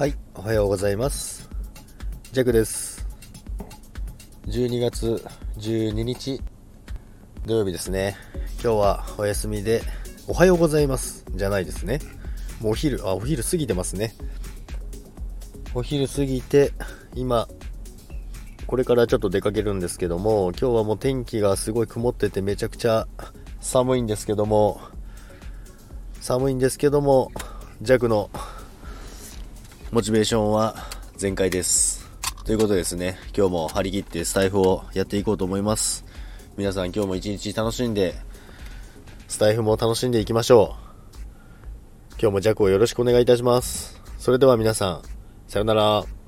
はい、おはようございます。ジャクです。12月12日土曜日ですね。今日はお休みで、おはようございます。じゃないですね。もうお昼、あ、お昼過ぎてますね。お昼過ぎて、今、これからちょっと出かけるんですけども、今日はもう天気がすごい曇っててめちゃくちゃ寒いんですけども、寒いんですけども、弱のモチベーションは全開です。ということですね、今日も張り切ってスタイフをやっていこうと思います。皆さん今日も一日楽しんで、スタイフも楽しんでいきましょう。今日もジャックをよろしくお願いいたします。それでは皆さん、さようなら。